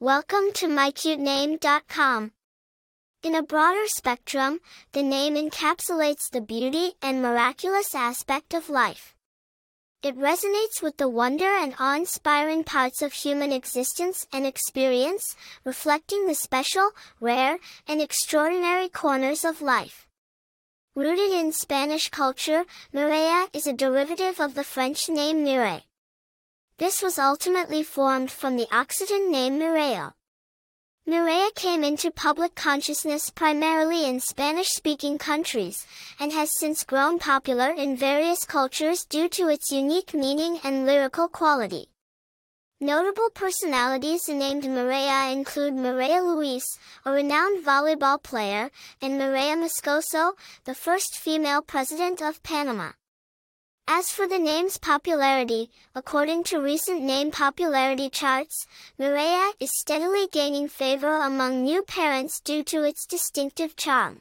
Welcome to mycutename.com. In a broader spectrum, the name encapsulates the beauty and miraculous aspect of life. It resonates with the wonder and awe-inspiring parts of human existence and experience, reflecting the special, rare, and extraordinary corners of life. Rooted in Spanish culture, Mireya is a derivative of the French name Mireille. This was ultimately formed from the Occitan name Mireya. Mireya came into public consciousness primarily in Spanish-speaking countries, and has since grown popular in various cultures due to its unique meaning and lyrical quality. Notable personalities named Mireya include Mireya Luis, a renowned volleyball player, and Mireya Moscoso, the first female president of Panama. As for the name's popularity, according to recent name popularity charts, Mireya is steadily gaining favor among new parents due to its distinctive charm.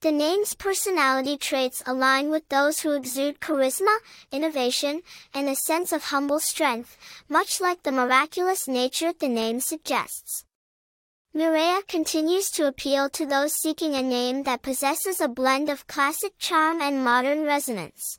The name's personality traits align with those who exude charisma, innovation, and a sense of humble strength, much like the miraculous nature the name suggests. Mireya continues to appeal to those seeking a name that possesses a blend of classic charm and modern resonance.